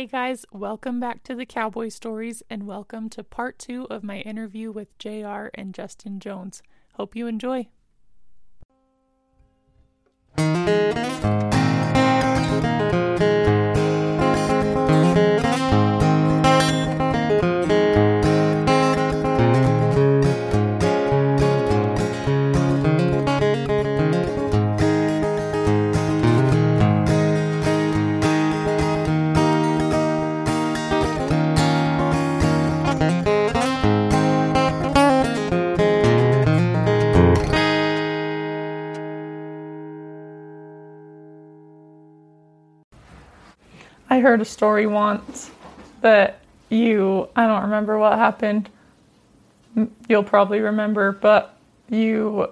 Hey guys, welcome back to the Cowboy Stories and welcome to part two of my interview with JR and Justin Jones. Hope you enjoy. I heard a story once that you, I don't remember what happened. You'll probably remember, but you,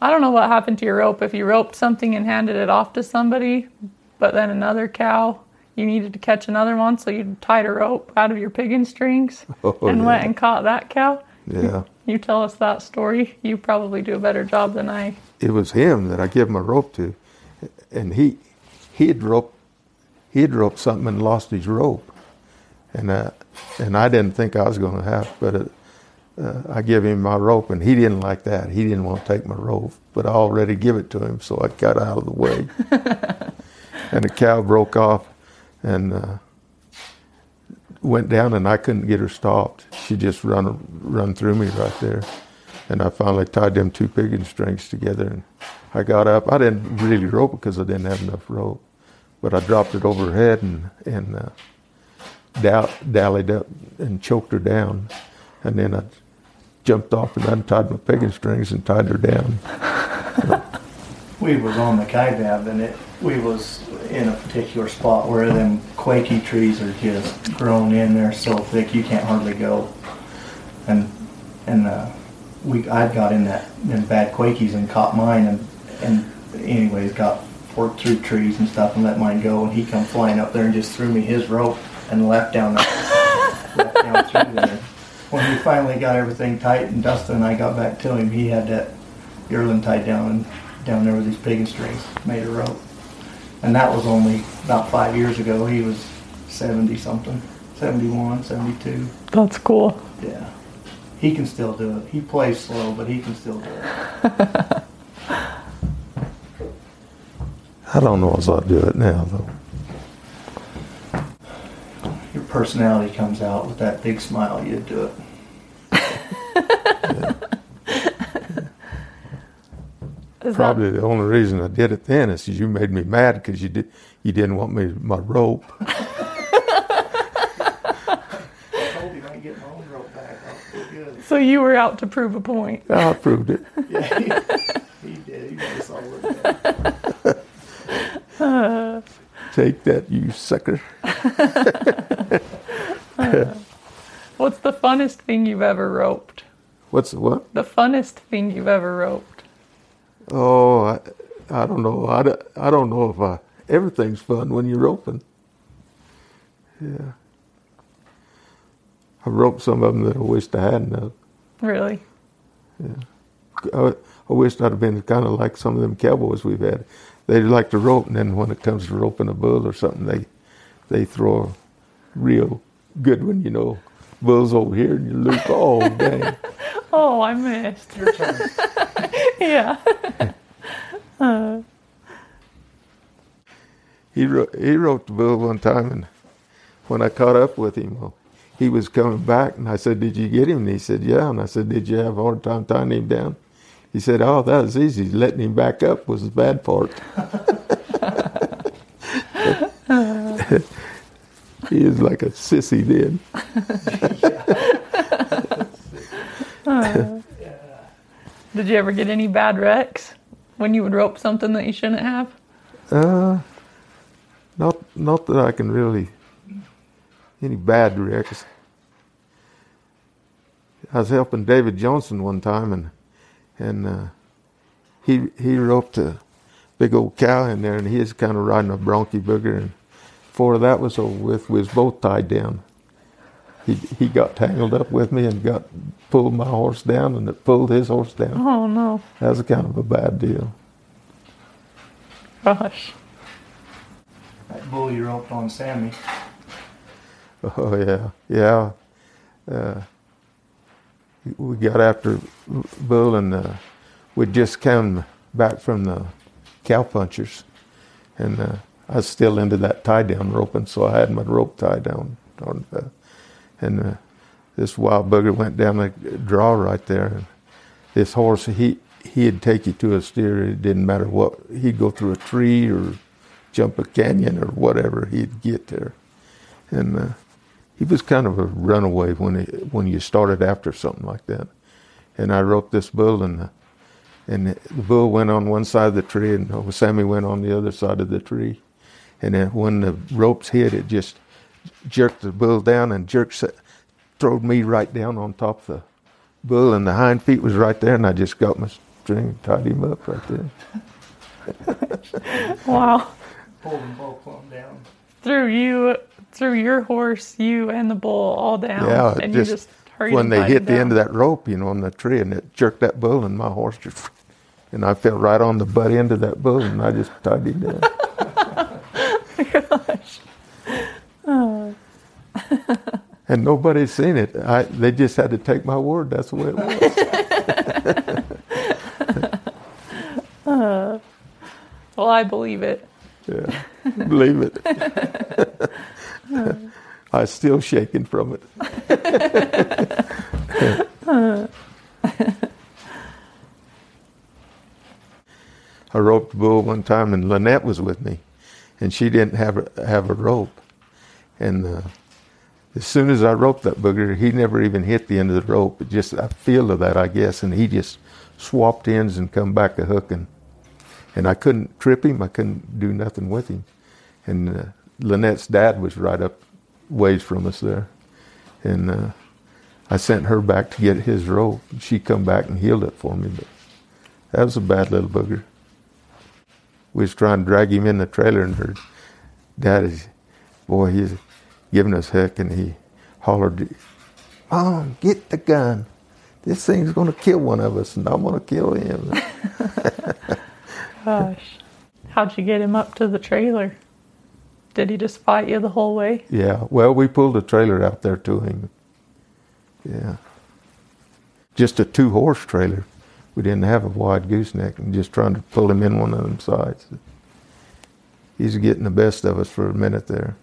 I don't know what happened to your rope. If you roped something and handed it off to somebody, but then another cow, you needed to catch another one, so you tied a rope out of your piggin strings Oh, and yeah. went and caught that cow. Yeah. You tell us that story. You probably do a better job than I. It was him that I gave him a rope to, and he he had roped he had roped something and lost his rope, and uh, and I didn't think I was going to have, but uh, uh, I gave him my rope, and he didn't like that. He didn't want to take my rope, but I already give it to him, so I got out of the way, and the cow broke off, and. Uh, went down and I couldn't get her stopped. She just run run through me right there. And I finally tied them two piggin strings together and I got up. I didn't really rope because I didn't have enough rope. But I dropped it over her head and, and uh, dall- dallied up and choked her down. And then I jumped off and untied my piggin strings and tied her down. we was on the Kaibab and it we was in a particular spot where them quaky trees are just grown in there so thick you can't hardly go and and uh, we I got in that in bad quakies and caught mine and and anyways got worked through trees and stuff and let mine go and he come flying up there and just threw me his rope and left down the, left down through there when we finally got everything tight and Dustin and I got back to him he had that yearling tied down and down there with these piggin strings, made a rope. And that was only about five years ago. He was 70 something, 71, 72. That's cool. Yeah. He can still do it. He plays slow, but he can still do it. I don't know as I'll do it now though. Your personality comes out with that big smile, you'd do it. Is Probably the only reason I did it then is 'cause you made me mad because you did you didn't want me my rope. I told him I'd get my own rope back. I was pretty good. That, so you were out to prove a point. I proved it. Yeah, he, he did. He made us all look bad. Take that, you sucker. What's the funnest thing you've ever roped? What's the what? The funnest thing you've ever roped? Oh, I, I don't know. I, don't- I don't know if I, everything's fun when you're roping. Yeah. I roped some of them that I wished I hadn't. Of. Really? I, I wished I'd have been kind of like some of them cowboys we've had. They like to rope, and then when it comes to roping a bull or something, they they throw a real good one. You know, bull's over here, and you loop. Oh, dang! Oh, I missed. Your turn. yeah. Uh. He ro- he roped the bull one time, and when I caught up with him, well, he was coming back, and I said, "Did you get him?" And he said, "Yeah." And I said, "Did you have a hard time tying him down?" He said, "Oh, that was easy. Letting him back up was the bad part." he is like a sissy then. Did you ever get any bad wrecks when you would rope something that you shouldn't have? Uh, not not that I can really any bad wrecks. I was helping David Johnson one time, and and uh, he he roped a big old cow in there, and he was kind of riding a bronky booger. And before that was over with, we was both tied down. He he got tangled up with me and got pulled my horse down, and it pulled his horse down. Oh no. That was kind of a bad deal. Gosh. That bull you roped on Sammy. Oh yeah, yeah. Uh, we got after Bull, and uh, we'd just come back from the cowpunchers, and uh, I was still into that tie down roping, so I had my rope tied down on, uh, and uh, this wild bugger went down the draw right there, and this horse he he'd take you to a steer. It didn't matter what. He'd go through a tree or jump a canyon or whatever. He'd get there, and uh, he was kind of a runaway when he, when you started after something like that. And I roped this bull, and the, and the bull went on one side of the tree, and Sammy went on the other side of the tree. And then when the ropes hit, it just jerked the bull down and jerked, throwed me right down on top of the bull, and the hind feet was right there, and I just got my string and tied him up right there. Wow. Pulled them both on down. Threw you, threw your horse, you and the bull all down, Yeah, and just- you just hurried when they hit him the end of that rope, you know, on the tree, and it jerked that bull, and my horse just, and I fell right on the butt end of that bull, and I just tied him down. Gosh. And nobody's seen it. I, they just had to take my word. That's the way it was. Uh, well, I believe it. Yeah, believe it. I was still shaking from it. I roped a bull one time, and Lynette was with me, and she didn't have a, have a rope. And uh, as soon as I roped that booger, he never even hit the end of the rope. It just I feel of that, I guess, and he just swapped ends and come back a hooking. And I couldn't trip him. I couldn't do nothing with him. And uh, Lynette's dad was right up ways from us there, and uh, I sent her back to get his rope. She come back and heeled it for me, but that was a bad little booger. We was trying to drag him in the trailer, and her dad is, boy, he's giving us heck, and he hollered, "Mom, get the gun! This thing's to kill one of us, and I'm to kill him." Gosh. How'd you get him up to the trailer? Did he just fight you the whole way? yeah, well, we pulled a trailer out there to him. Yeah, just a two-horse trailer. We didn't have a wide gooseneck, and just trying to pull him in one of them sides. He's getting the best of us for a minute there.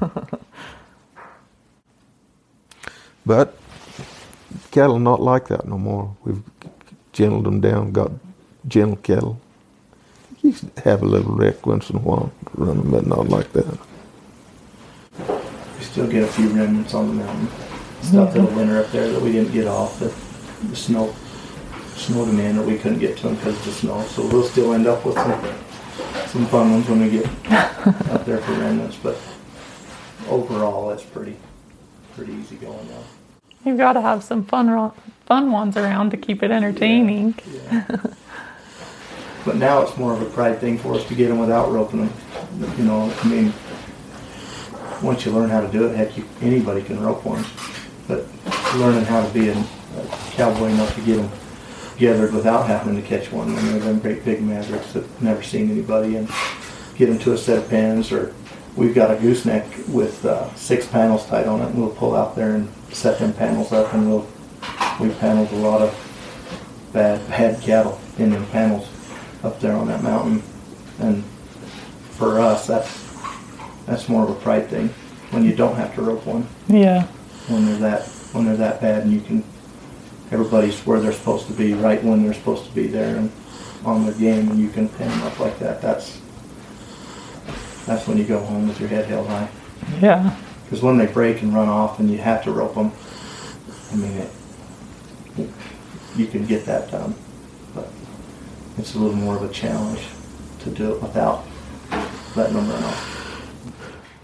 but cattle not like that no more. We've gentled them down, got gentle cattle. You can have a little wreck once in a while, run them, but not like that. We still get a few remnants on the mountain. Stuff that'll winter up there that we didn't get off. The, the snow snowed them in, or we couldn't get to them because of the snow. So we'll still end up with some some fun ones when we get up there for remnants. But overall, it's pretty pretty easy going now. You've got to have some fun, fun ones around to keep it entertaining. Yeah. But now it's more of a pride thing for us to get them without roping them. You know, I mean, once you learn how to do it, heck, you, anybody can rope one. But learning how to be a, cowboy enough to get them gathered without having to catch one when they're them great big mavericks that never seen anybody and get them to a set of pins or we've got a gooseneck with uh, six panels tied on it and we'll pull out there and set them panels up and we'll we've paneled a lot of bad bad cattle in them panels up there on that mountain and for us that's that's more of a pride thing when you don't have to rope one Yeah. when they're that when they're that bad and you can everybody's where they're supposed to be right when they're supposed to be there and on their game and you can pin them up like that that's that's when you go home with your head held high Yeah. because when they break and run off and you have to rope them I mean it you can get that done it's a little more of a challenge to do it without letting them run off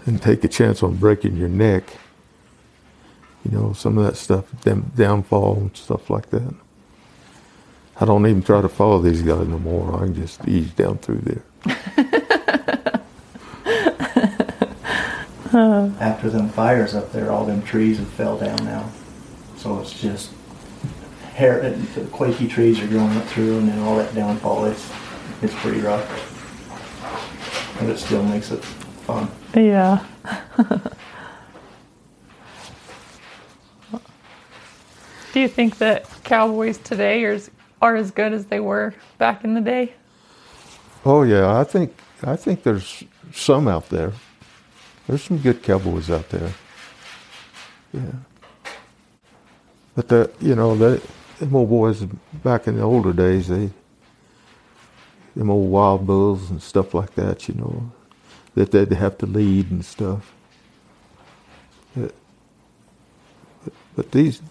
and take a chance on breaking your neck. You know, some of that stuff, them downfall and stuff like that. I don't even try to follow these guys no more. I can just ease down through there. After them fires up there, all them trees have fell down now. So it's just hair, and the quaky trees are growing up through and then all that downfall, it's, it's pretty rough. But it still makes it fun. Yeah. Do you think that cowboys today are as, are as good as they were back in the day? Oh yeah, I think I think there's some out there. There's some good cowboys out there. Yeah. But the you know the them old boys back in the older days they them old wild bulls and stuff like that you know that they'd have to lead and stuff. But, but these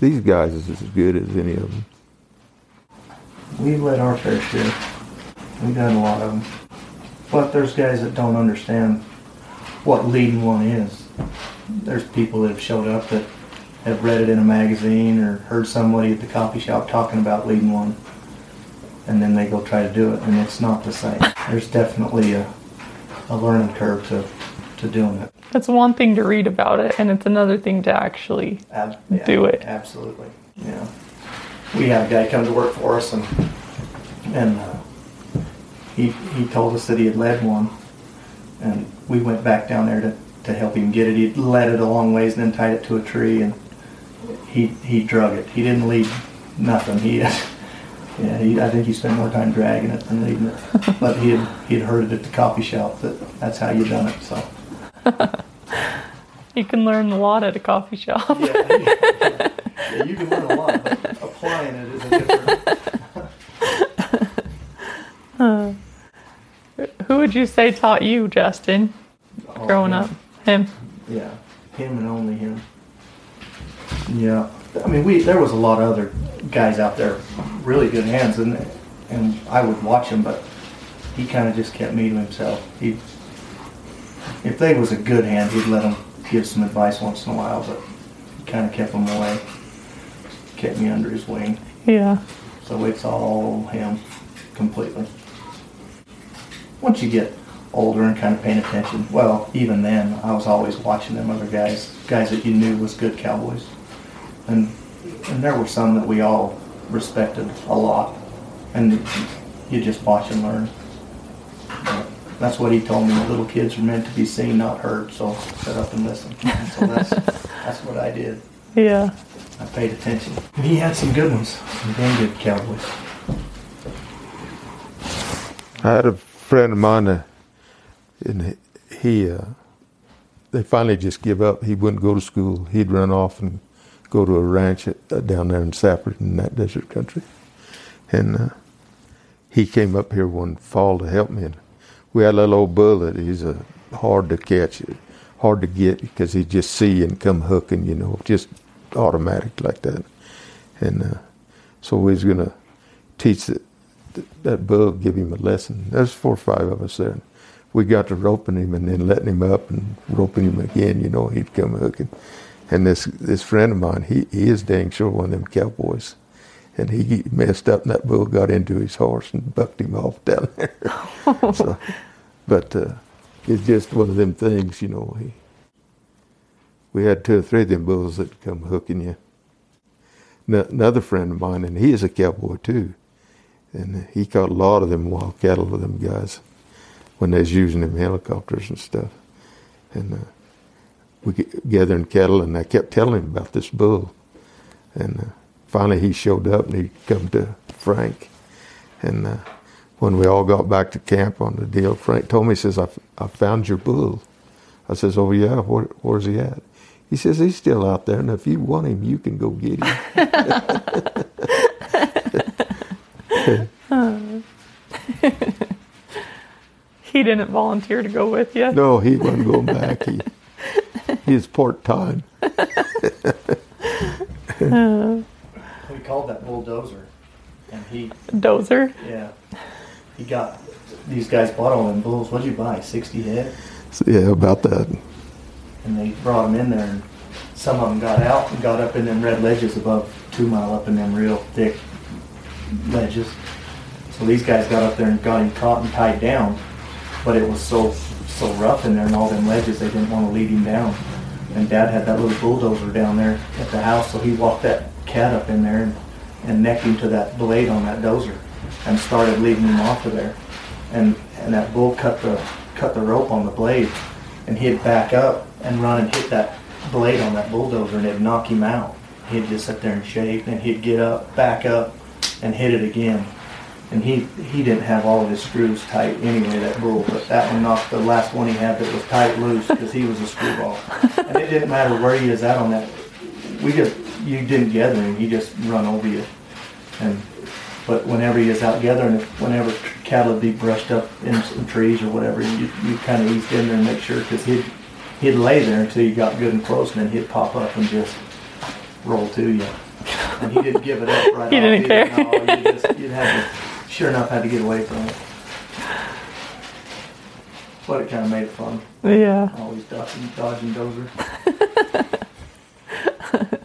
these guys is as good as any of them. We've let our fair share. We've got a lot of them. But there's guys that don't understand what leading one is. There's people that have showed up that have read it in a magazine or heard somebody at the coffee shop talking about leading one. And then they go try to do it, and it's not the same. There's definitely a, a learning curve to, to doing it. It's one thing to read about it, and it's another thing to actually Ab- Do it. Absolutely. Yeah. We had a guy come to work for us, and and uh, he he told us that he had led one, and we went back down there to, to help him get it. He led it a long ways and then tied it to a tree, and he he drug it. He didn't leave nothing. He yeah. He, I think he spent more time dragging it than leaving it. But he had he had heard it at the coffee shop that that's how you done it. So. you can learn a lot at a coffee shop. Yeah, yeah, yeah, you can learn a lot, but applying it is a different. Who would you say taught you, Justin, Oh, growing yeah. up? Him. Yeah, him and only him. Yeah, I mean, we there was a lot of other guys out there, really good hands, and and I would watch him, but he kind of just kept me to himself. He, if they was a good hand, he'd let them give some advice once in a while, but he kind of kept them away, kept me under his wing. Yeah. So it's all him completely. Once you get older and kind of paying attention, well, even then, I was always watching them other guys, guys that you knew was good cowboys. And and there were some that we all respected a lot. And you just watch and learn. But That's what he told me. Little kids are meant to be seen, not heard. So shut up and listen. And so that's that's what I did. Yeah. I paid attention. He had some good ones, some damn good cowboys. I had a friend of mine, uh, and he, uh, they finally just give up. He wouldn't go to school. He'd run off and go to a ranch at, uh, down there in Safford in that desert country. And uh, he came up here one fall to help me. And we had a little old bull that he's uh, hard to catch, hard to get because he just see and come hooking, you know, just automatic like that. And uh, so we was gonna teach that that bull, give him a lesson. There's four or five of us there. We got to roping him and then letting him up and roping him again. You know, he'd come hooking. And this this friend of mine, he he is dang sure one of them cowboys. And he messed up, and that bull got into his horse and bucked him off down there. so, but uh, it's just one of them things, you know. He, we had two or three of them bulls that come hooking you. N- another friend of mine, and he is a cowboy too, and he caught a lot of them wild cattle with them guys when they was using them helicopters and stuff. And uh, we get gathering cattle, and I kept telling him about this bull. And uh, finally, he showed up, and he come to Frank. And uh, when we all got back to camp on the deal, Frank told me, he says, I, I found your bull. I says, oh yeah, where, where's he at? He says, he's still out there, and if you want him, you can go get him. He didn't volunteer to go with you. no, he wasn't going back. He, he's part time. We called that bulldozer, and he, Dozer. yeah, he got these guys bought all them bulls. What'd you buy? Sixty head, So, yeah, about that. and they brought them in there and some of them got out and got up in them red ledges above two mile up in them real thick ledges. So these guys got up there and got him caught and tied down, but it was so so rough in there and all them ledges they didn't want to lead him down. And Dad had that little bulldozer down there at the house, so he walked that cat up in there and, and necked him to that blade on that dozer and started leading him off of there. And and that bull cut the cut the rope on the blade and he'd back up and run and hit that blade on that bulldozer and it'd knock him out. He'd just sit there and shake and he'd get up, back up, and hit it again. And he he didn't have all of his screws tight anyway, that bull, but that one knocked the last one he had that was tight loose because he was a screwball. And it didn't matter where he is at on that. We just you didn't gather him, he just run over you. And but whenever he is out gathering, if- whenever cattle would be brushed up in some trees or whatever, you, you kind of eased in there and make sure because he'd he'd lay there until you got good and close, and then he'd pop up and just roll to you. And he didn't give it up right He off didn't care. No, you just you'd have to, sure enough, had to get away from it. But it kind of made it fun. Yeah. Always dodging, dodging dozer.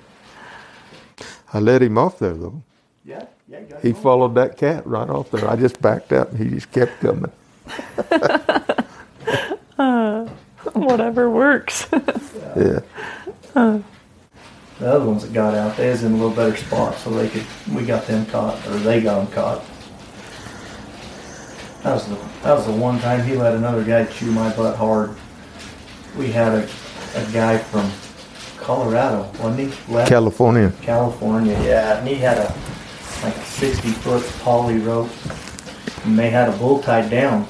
I let him off there though. Yeah, yeah. you He followed that cat right off there. I just backed up and he just kept coming. Whatever works. Yeah. The other ones that got out, they was in a little better spot, so they could. We got them caught, or they got them caught. That was the that was the one time he let another guy chew my butt hard. We had a, a guy from Colorado, wasn't he? Left California. California, yeah, and he had a like a sixty foot poly rope, and they had a bull tied down,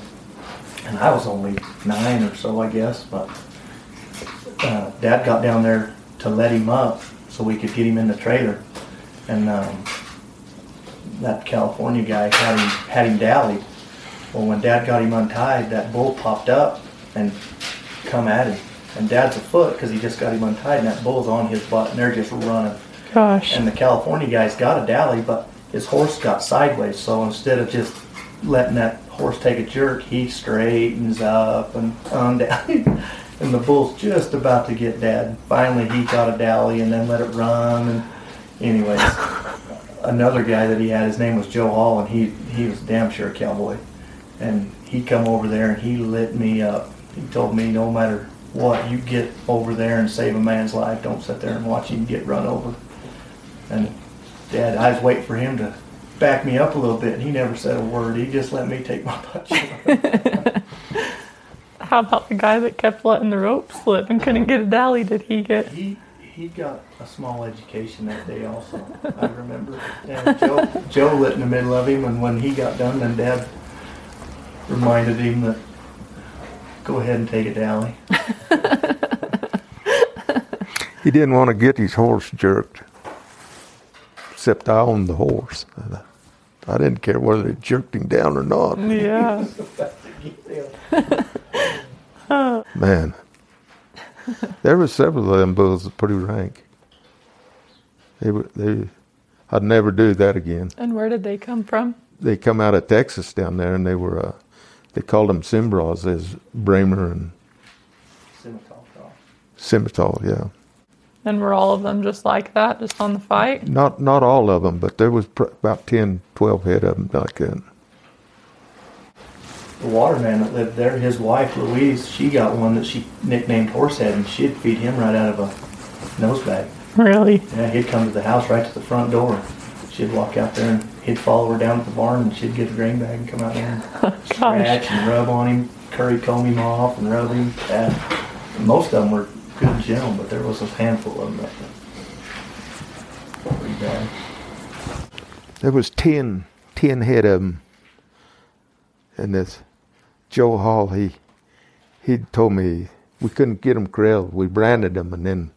and I was only nine or so, I guess, but uh, Dad got down there to let him up so we could get him in the trailer, and um, that California guy had him had him dallied. Well, when Dad got him untied, that bull popped up and come at him, and Dad's afoot because he just got him untied, and that bull's on his butt, and they're just running. Gosh. And the California guy's got a dally, but his horse got sideways. So instead of just letting that horse take a jerk, he straightens up and undally. And the bull's just about to get dad. Finally, he got a dally and then let it run. And anyways, another guy that he had, his name was Joe Hall, and he he was damn sure a cowboy. And he come over there and he lit me up. He told me no matter what, you get over there and save a man's life. Don't sit there and watch him get run over. And Dad, I was waiting for him to back me up a little bit, and he never said a word. He just let me take my butt. How about the guy that kept letting the rope slip and couldn't get a dally? Did he get? he he got a small education that day also. I remember. And Joe Joe lit in the middle of him, and when he got done, then Dad reminded him that go ahead and take it, dally. He didn't want to get his horse jerked. Except I owned the horse. And I- I didn't care whether it jerked him down or not. Yeah. Man. There were several of them bulls that pretty rank. They were they I'd never do that again. And where did they come from? They come out of Texas down there and they were uh, they called them Simbrahs as Bramer and Scimitar cross. Yeah. And were all of them just like that, just on the fight? Not not all of them, but there was pr- about 10, 12 head of them like that. The waterman that lived there, his wife Louise, she got one that she nicknamed Horsehead, and she'd feed him right out of a nose bag. Really? Yeah, he'd come to the house right to the front door. She'd walk out there and he'd follow her down to the barn and she'd get a grain bag and come out there and oh, scratch and rub on him, curry comb him off and rub him. Yeah. Most of them were good and gentle, but there was a handful of them that were pretty bad. There was 10, 10 head of them. And this Joe Hall, he he told me we couldn't get them corralled. We branded them, and then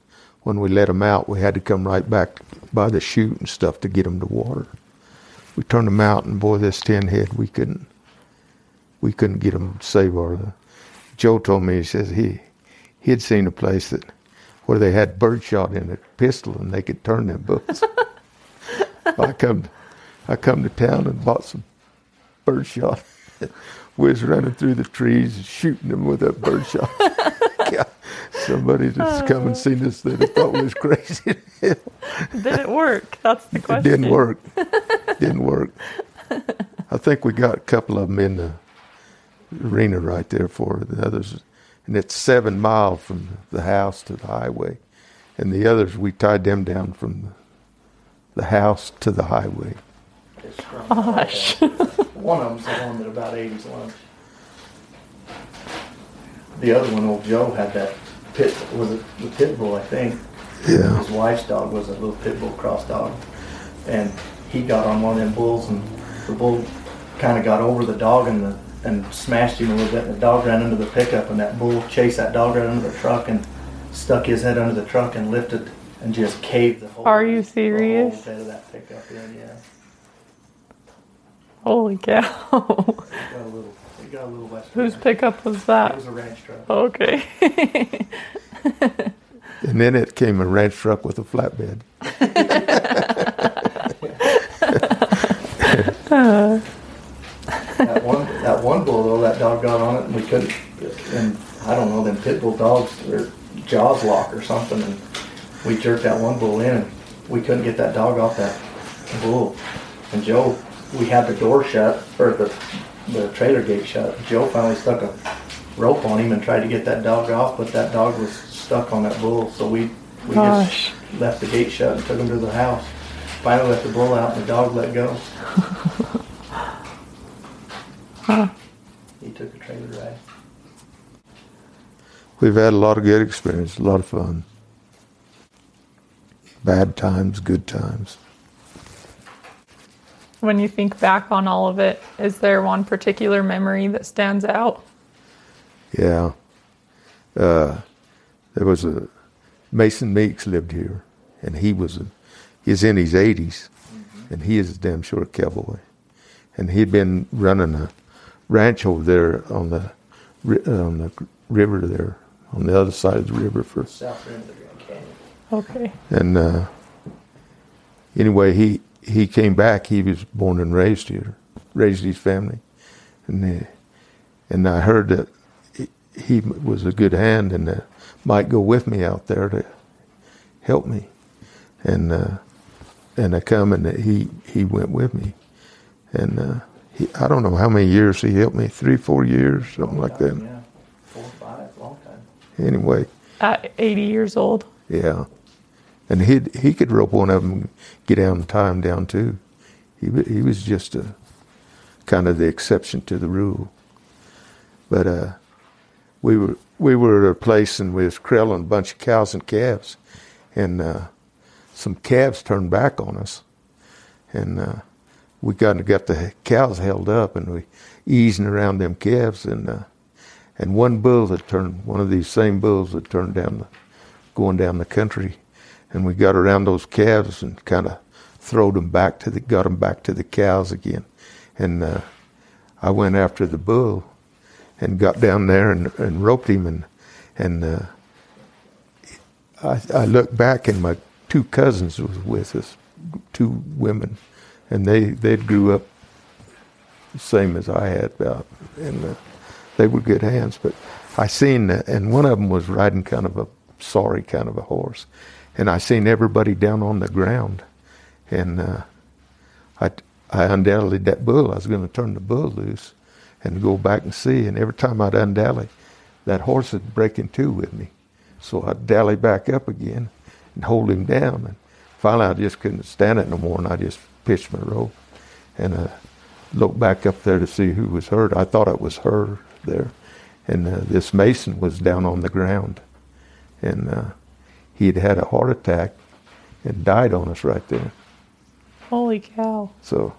when we let them out, we had to come right back by the chute and stuff to get them to water. We turned them out, and boy, this 10 head, we couldn't we couldn't get them to save our. Uh, Joe told me he says he he had seen a place that where they had birdshot in a pistol and they could turn them bullets. I come, I come to town and bought some birdshot. we was running through the trees and shooting them with that birdshot. God, Somebody that's come and seen us that thought we was crazy. Did it work? That's the It question. didn't work. didn't work. I think we got a couple of them in the arena right there for the others, and it's seven miles from the house to the highway, and the others we tied them down from the house to the highway. Oh, gosh. One of them's the one that about ate his lunch. The other one, old Joe, had that pit, was it the pit bull, I think. Yeah. His wife's dog was a little pit bull cross dog. And he got on one of them bulls and the bull kind of got over the dog and the, and smashed him a little bit. And the dog ran into the pickup and that bull chased that dog right under the truck and stuck his head under the truck and lifted and just caved the whole. Are you the serious? whole bed of that pickup in, yeah. Holy cow. It got a little, it got a little west. Whose pickup was that? It was a ranch truck. Okay. And then it came a ranch truck with a flatbed. That one, that one bull though, that dog got on it and we couldn't, and I don't know, them pit bull dogs, their jaws lock or something and we jerked that one bull in and we couldn't get that dog off that bull. And Joe, we had the door shut, or the, the trailer gate shut. Joe finally stuck a rope on him and tried to get that dog off, but that dog was stuck on that bull, so we, we Gosh. just left the gate shut and took him to the house. Finally let the bull out and the dog let go. He took a trailer ride. We've had a lot of good experience, a lot of fun. Bad times, good times. When you think back on all of it, is there one particular memory that stands out? Yeah. Uh, there was a Mason Meeks lived here, and he was a, he's in his 80s, and he is a damn sure cowboy, and he'd been running a ranch over there on the uh, on the river there, on the other side of the river for South rim of the Grand Canyon. Okay. and uh, anyway, he he came back. He was born and raised here, raised his family, and uh, and I heard that he, he was a good hand and uh, might go with me out there to help me, and uh, and I come and he he went with me, and uh, he, I don't know how many years he helped me, three four years something like that. Yeah, four, five, long time. Anyway, At 80 years old. Yeah, and he he could rope one of them, get down and tie 'em down too. He he was just a kind of the exception to the rule. But uh, we were we were at a place and we was corralling a bunch of cows and calves, and uh, some calves turned back on us, and uh, we got got the cows held up and we easing around them calves and. Uh, and one bull that turned one of these same bulls that turned down the going down the country, and we got around those calves and kind of throwed them back to the got them back to the cows again, and uh, I went after the bull, and got down there and, and roped him and and uh, I, I looked back and my two cousins was with us, two women, and they they grew up the same as I had about, and uh, they were good hands. But I seen, uh, and one of them was riding kind of a sorry kind of a horse, and I seen everybody down on the ground, and uh, I I undallied that bull. I was going to turn the bull loose, and go back and see. And every time I'd undally, that horse would break in two with me, so I'd dally back up again and hold him down. And finally, I just couldn't stand it no more, and I just pitched my rope and uh, looked back up there to see who was hurt. I thought it was her there, and uh, this Mason was down on the ground, and uh, he had had a heart attack and died on us right there. Holy cow. So,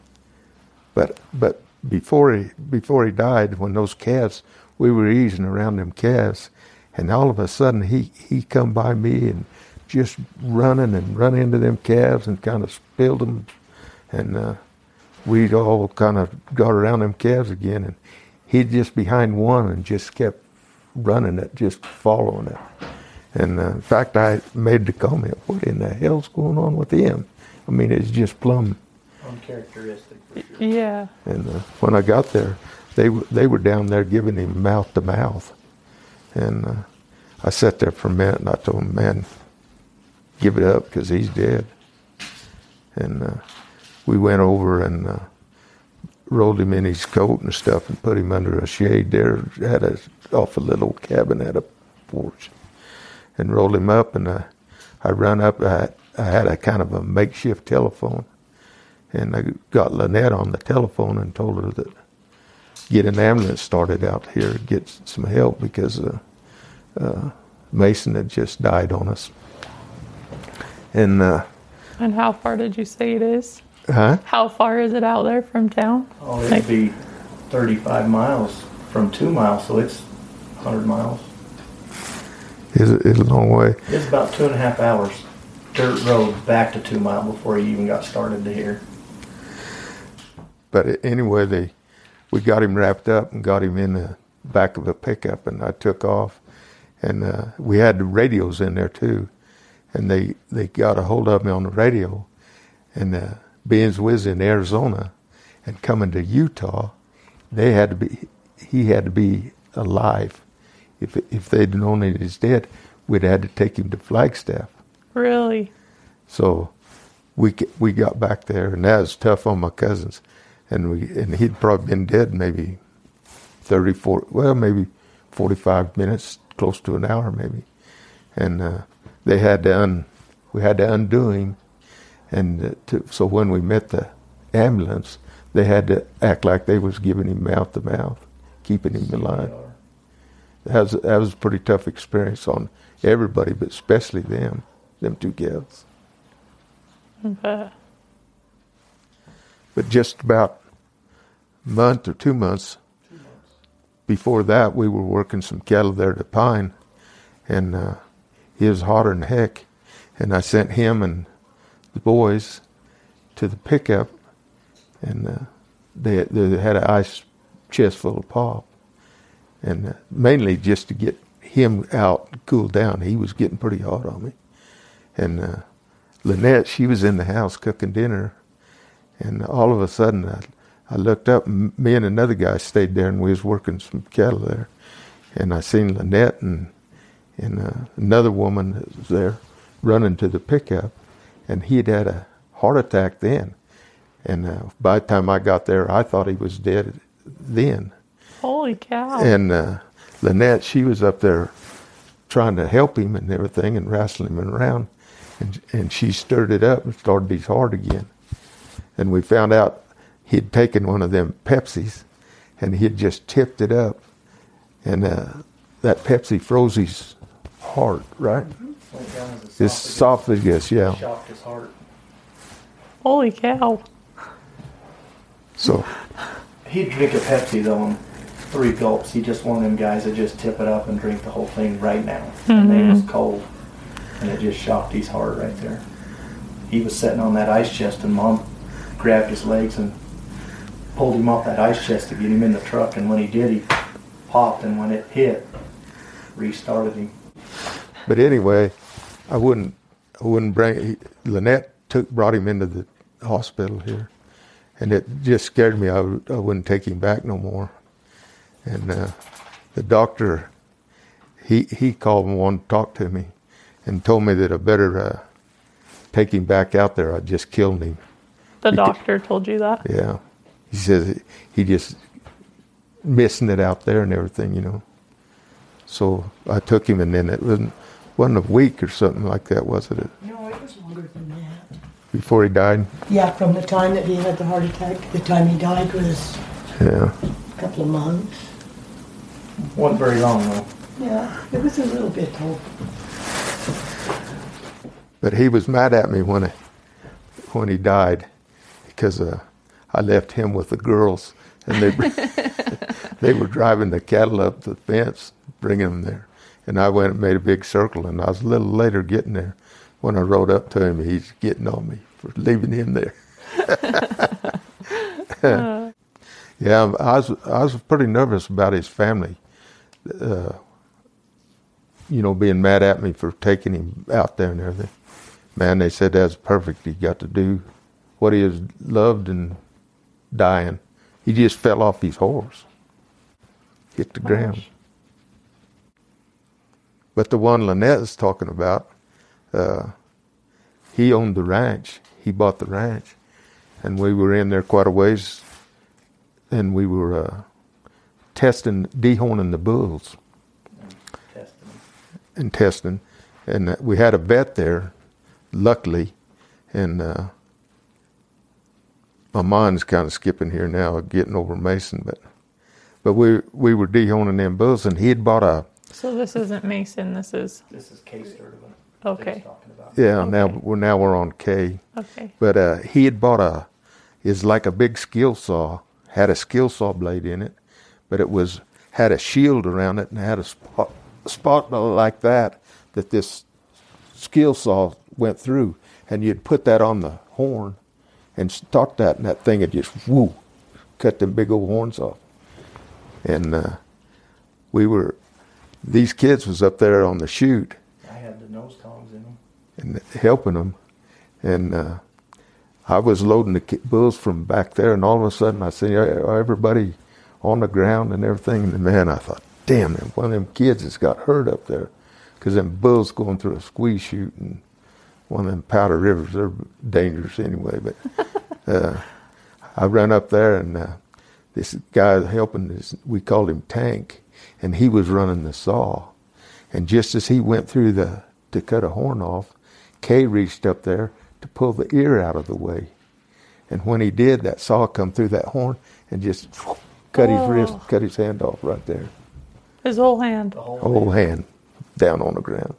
but but before he before he died, when those calves, we were easing around them calves, and all of a sudden he he come by me and just running and run into them calves and kind of spilled them, and uh, we'd all kind of got around them calves again, and he'd just behind one and just kept running it, just following it. And uh, in fact, I made the comment, "What in the hell's going on with him?" I mean, it's just plumb Uncharacteristic for sure. Yeah. and uh, when I got there, they w- they were down there giving him mouth to mouth, and uh, I sat there for a minute and I told him, man, give it up because he's dead. And uh, we went over and uh, rolled him in his coat and stuff and put him under a shade there. Had a off a little cabin had a porch and rolled him up and uh, I run up. I, I had a kind of a makeshift telephone and I got Lynette on the telephone and told her that get an ambulance started out here, get some help because uh, uh, Mason had just died on us. And uh, And how far did you say it is? huh? How far is it out there from town? Oh, it'd be 35 miles from two miles, so it's 100 miles. It's, it's a long way. It's about two and a half hours dirt road back to two mile before he even got started to here. But anyway, they we got him wrapped up and got him in the back of a pickup, and I took off. And uh, we had the radios in there too, and they they got a hold of me on the radio, and uh, being was in Arizona, and coming to Utah, they had to be he had to be alive. If if they'd known he was dead, we'd had to take him to Flagstaff. Really? So we we got back there, and that was tough on my cousins. And we and he'd probably been dead maybe 30, 40, well maybe forty five minutes, close to an hour maybe. And uh, they had to un, we had to undo him, and uh, to, so when we met the ambulance, they had to act like they was giving him mouth to mouth, keeping him alive. That was that was a pretty tough experience on everybody, but especially them, them two gals. Okay. But just about a month or two months before that, we were working some cattle there to Pine, and uh, he was hotter than heck. And I sent him and the boys to the pickup, and uh, they, they had an ice chest full of pop, and uh, mainly just to get him out, cool down. He was getting pretty hot on me, and uh, Lynette, she was in the house cooking dinner, and all of a sudden, I, I looked up, me and another guy stayed there, and we was working some cattle there. And I seen Lynette and and uh, another woman was there running to the pickup, and he had had a heart attack then. And uh, by the time I got there, I thought he was dead then. Holy cow. And uh, Lynette, she was up there trying to help him and everything and wrestling him around. And, and she stirred it up and started his heart again. And we found out he'd taken one of them Pepsis and he'd just tipped it up. And uh, that Pepsi froze his heart, right? Went down his His esophagus, yeah. Shocked his heart. Holy cow. So, He'd drink a Pepsi though in three gulps. He just one of them guys that just tip it up and drink the whole thing right now. And it was mm-hmm. cold. And it just shocked his heart right there. He was sitting on that ice chest and mom grabbed his legs and pulled him off that ice chest to get him in the truck and when he did he popped and when it hit restarted him. but anyway, I wouldn't, I wouldn't bring. He, Lynette took brought him into the hospital here, and it just scared me. I, I wouldn't take him back no more. And uh, the doctor, he he called and wanted to talk to me, and told me that I better uh, take him back out there. I just killed him. The You could- doctor told you that? Yeah, he says he just missing it out there and everything, you know. So I took him, and then it wasn't wasn't a week or something like that, was it? No, it was longer than that. Before he died. Yeah, from the time that he had the heart attack to the time he died was Yeah. a couple of months. Wasn't very long though. Yeah, it was a little bit though. But he was mad at me when I, when he died because uh, I left him with the girls and they they were driving the cattle up the fence, bringing them there, and I went and made a big circle. And I was a little later getting there. When I rode up to him, he's getting on me for leaving him there. yeah, I was I was pretty nervous about his family. Uh, you know, being mad at me for taking him out there and everything. Man, they said that's perfect. He got to do what he has loved and dying. He just fell off his horse, hit the ground. but the one Lynette is talking about, uh, he owned the ranch. He bought the ranch, and we were in there quite a ways, and we were uh, testing, dehorning the bulls Testing. and testing, and uh, we had a vet there, luckily, and uh, my mind's kind of skipping here now, getting over Mason, but but we we were dehorning them bulls, and he had bought a So this isn't Mason. This is This is Kay Sturtevant. Okay. Talking about. yeah. Now we're now we're on K, okay. but uh, he had bought a is like a big skill saw, had a skill saw blade in it, but it was had a shield around it and had a spot spot like that that this skill saw went through, and you'd put that on the horn and start that, and that thing would just whoo, cut them big old horns off. And uh, we were, these kids was up there on the chute I had the nose tongs in them. and helping them, and uh, I was loading the bulls from back there, and all of a sudden I see everybody on the ground and everything, and the man, I thought, damn, man, one of them kids has got hurt up there, because them bulls going through a squeeze chute, and one of them Powder Rivers, they're dangerous anyway, but uh, I ran up there, and uh, this guy helping this, we called him Tank, and he was running the saw, and just as he went through the to cut a horn off, Kay reached up there to pull the ear out of the way. And when he did, that saw come through that horn and just cut his wrist, Oh. cut his hand off right there. His whole hand. The whole, Whole thing. hand down on the ground.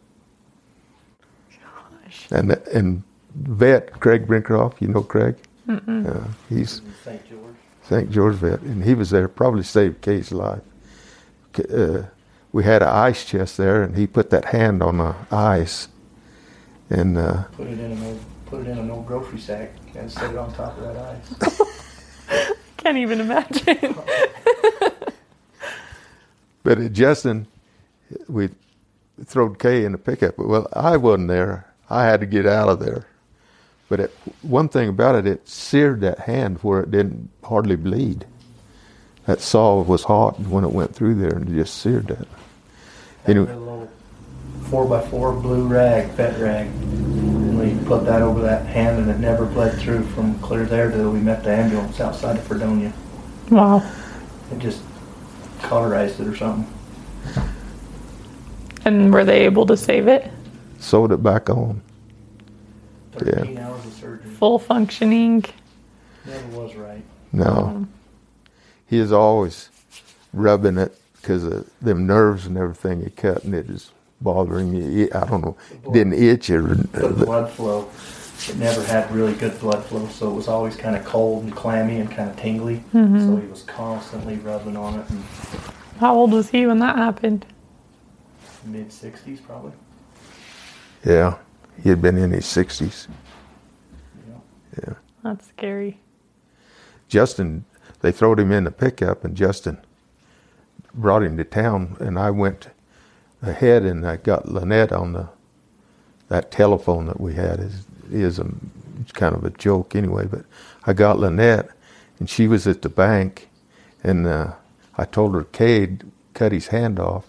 Gosh. And and vet Craig Brincroft, you know Craig? Uh, he's St. George. St. George vet, and he was there. Probably saved Kay's life. Uh, we had an ice chest there, and he put that hand on the ice, and uh, Put it in an old, put it in an old grocery sack and set it on top of that ice. Can't even imagine. But at Justin, we throwed Kay in the pickup. Well, I wasn't there. I had to get out of there. But it, one thing about it, it seared that hand where it didn't hardly bleed. That saw was hot when it went through there and it just seared that. Had Anyway. a little four by four blue rag, vet rag. And we put that over that hand and it never bled through from clear there till we met the ambulance outside of Fredonia. wow. It just cauterized it or something. And were they able to save it? Sewed it back on. Thirteen hours of surgery. Full functioning. Never was right. No. Um, he is always rubbing it because of them nerves and everything he cut and it is bothering you. I don't know. Didn't itch or. The blood flow. It never had really good blood flow, so it was always kind of cold and clammy and kind of tingly. Mm-hmm. So he was constantly rubbing on it in How old was he when that happened? mid 60s probably. Yeah. He had been in his 60s. You know. That's scary. Justin, they throwed him in the pickup, and Justin brought him to town, and I went ahead and I got Lynette on the that telephone that we had is is a it's kind of a joke anyway, but I got Lynette, and she was at the bank, and uh, I told her Cade cut his hand off,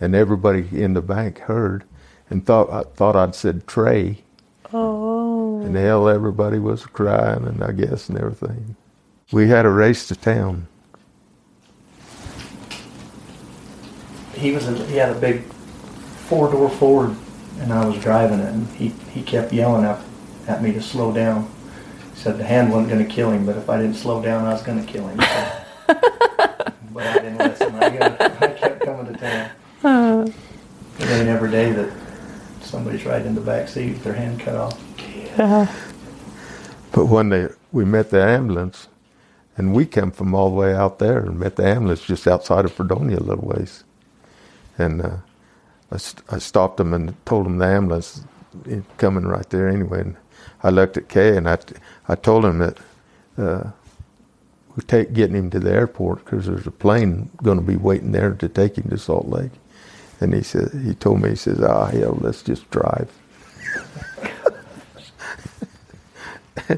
and everybody in the bank heard, and thought I thought I'd said Trey, Oh. and hell, everybody was crying, and I guess and everything. We had a race to town. He was a, he had a big four door Ford, and I was driving it, and he he kept yelling at at me to slow down. He said the hand wasn't going to kill him, but if I didn't slow down, I was going to kill him. So. but I didn't listen. I, got, I kept coming to town. Uh, It ain't every day that somebody's riding in the back seat with their hand cut off. yeah. But when they we met the ambulance, and we came from all the way out there and met the ambulance just outside of Fredonia a little ways, and uh, I, st- I stopped them and told them the ambulance is coming right there anyway. And I looked at Kay and I, t- I told him that uh, we take getting him to the airport because there's a plane going to be waiting there to take him to Salt Lake. And he said he told me he says, "Ah, hell, let's just drive."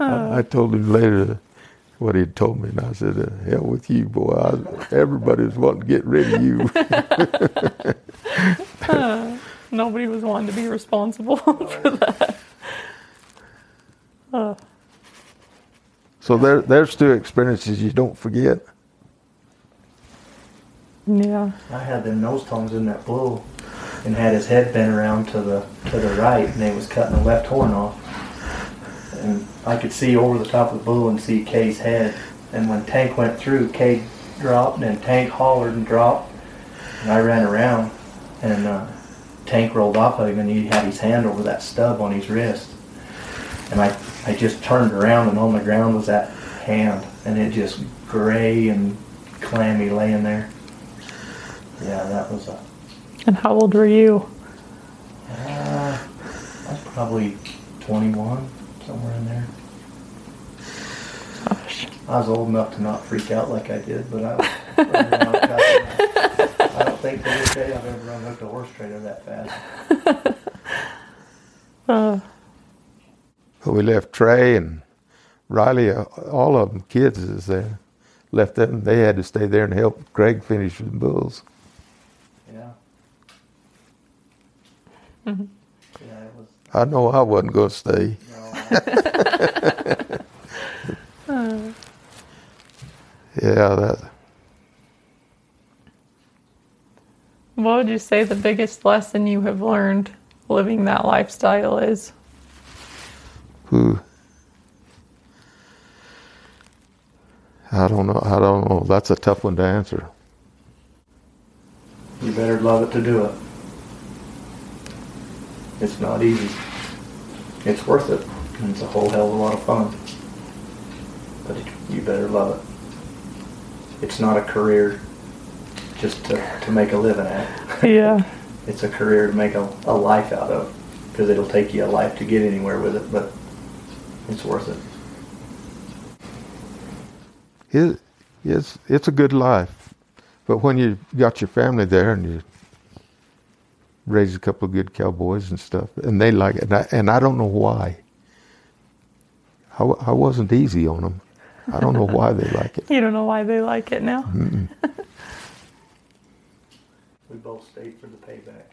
I, I told him later what he'd told me, and I said, uh, "Hell with you, boy! I, everybody was wanting to get rid of you." Nobody was wanting to be responsible for that. so there, there's two experiences you don't forget. Yeah. I had them nose tongs in that bull and had his head bent around to the to the right and they was cutting the left horn off. And I could see over the top of the bull and see Kay's head. And when Tank went through, Kay dropped and then Tank hollered and dropped. And I ran around and uh, Tank rolled off of him and he had his hand over that stub on his wrist. And I, I just turned around and on the ground was that hand and it just gray and clammy laying there. Yeah, that was a And how old were you? uh, I was probably 21, somewhere in there. Gosh. I was old enough to not freak out like I did, but I, was running around fast. I don't think to this day I've ever unhooked a horse trailer that fast. Uh, But we left Trey and Riley, uh, all of them kids is there. Left them. They had to stay there and help Greg finish the bulls. Yeah. Yeah, it was. I know I wasn't going to stay. No, Yeah, that. what would you say the biggest lesson you have learned living that lifestyle is? Who? I don't know. I don't know. That's a tough one to answer. you better love it to do it. It's not easy. It's worth it. And it's a whole hell of a lot of fun. But you better love it. It's not a career just to, to make a living at. Yeah. it's a career to make a, a life out of because it'll take you a life to get anywhere with it, but it's worth it. It, it's it's a good life, but when you got your family there and you raise a couple of good cowboys and stuff, and they like it, and I, and I don't know why. I, w- I wasn't easy on them. I don't know why they like it. You don't know why they like it now? We both stayed for the payback.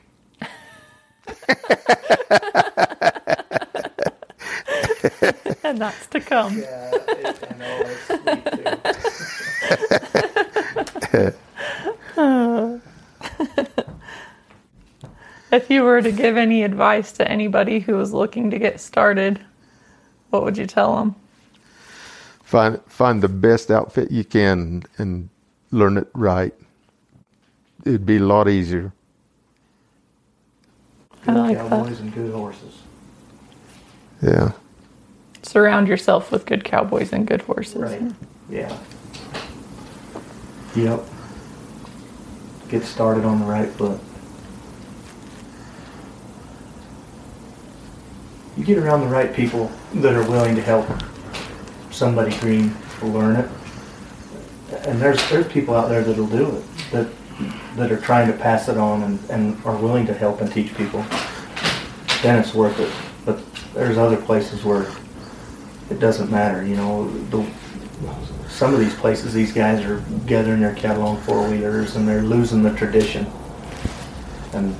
And that's to come. Yeah, it, I know it's sweet too. If you were to give any advice to anybody who was looking to get started, what would you tell them? Find find the best outfit you can and learn it right. It'd be a lot easier. I Good like that. cowboys and good horses. Yeah. Surround yourself with good cowboys and good horses. Right. Yeah. Yep. Get started on the right foot. You get around the right people that are willing to help somebody green learn it. And there's there's people out there that'll do it that that are trying to pass it on and, and are willing to help and teach people. Then it's worth it. But there's other places where it doesn't matter. You know, the, some of these places, these guys are gathering their cattle on four wheelers and they're losing the tradition, and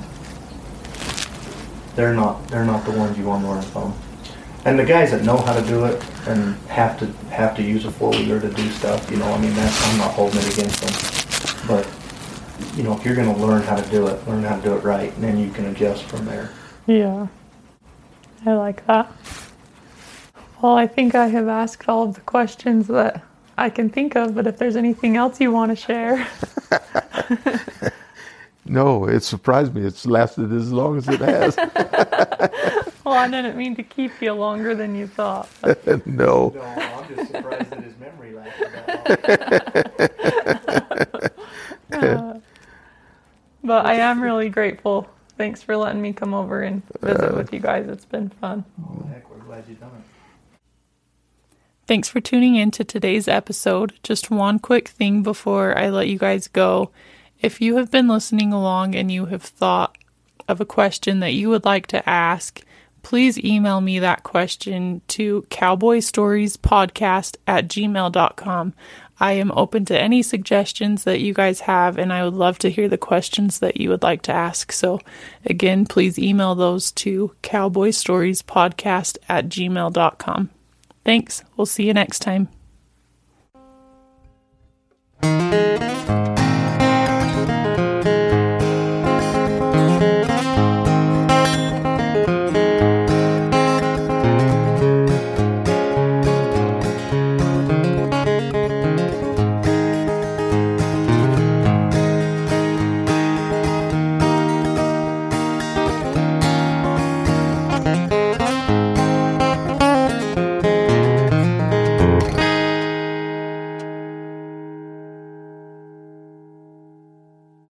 they're not they're not the ones you want to learn from. And the guys that know how to do it and have to have to use a four wheeler to do stuff, you know, I mean, that's I'm not holding it against them, but you know, if you're going to learn how to do it, learn how to do it right, and then you can adjust from there. Yeah. I like that. Well, I think I have asked all of the questions that I can think of, but if there's anything else you want to share, No, it surprised me. It's lasted as long as it has. well, I didn't mean to keep you longer than you thought. no. No, I'm just surprised that his memory lasted that long. But I am really grateful. Thanks for letting me come over and visit uh, with you guys. It's been fun. Oh, heck, we're glad you done it. Thanks for tuning in to today's episode. Just one quick thing before I let you guys go. If you have been listening along and you have thought of a question that you would like to ask, please email me that question to cowboystoriespodcast at gmail.com. I am open to any suggestions that you guys have, and I would love to hear the questions that you would like to ask. So, again, please email those to cowboystoriespodcast at gmail.com. Thanks. We'll see you next time.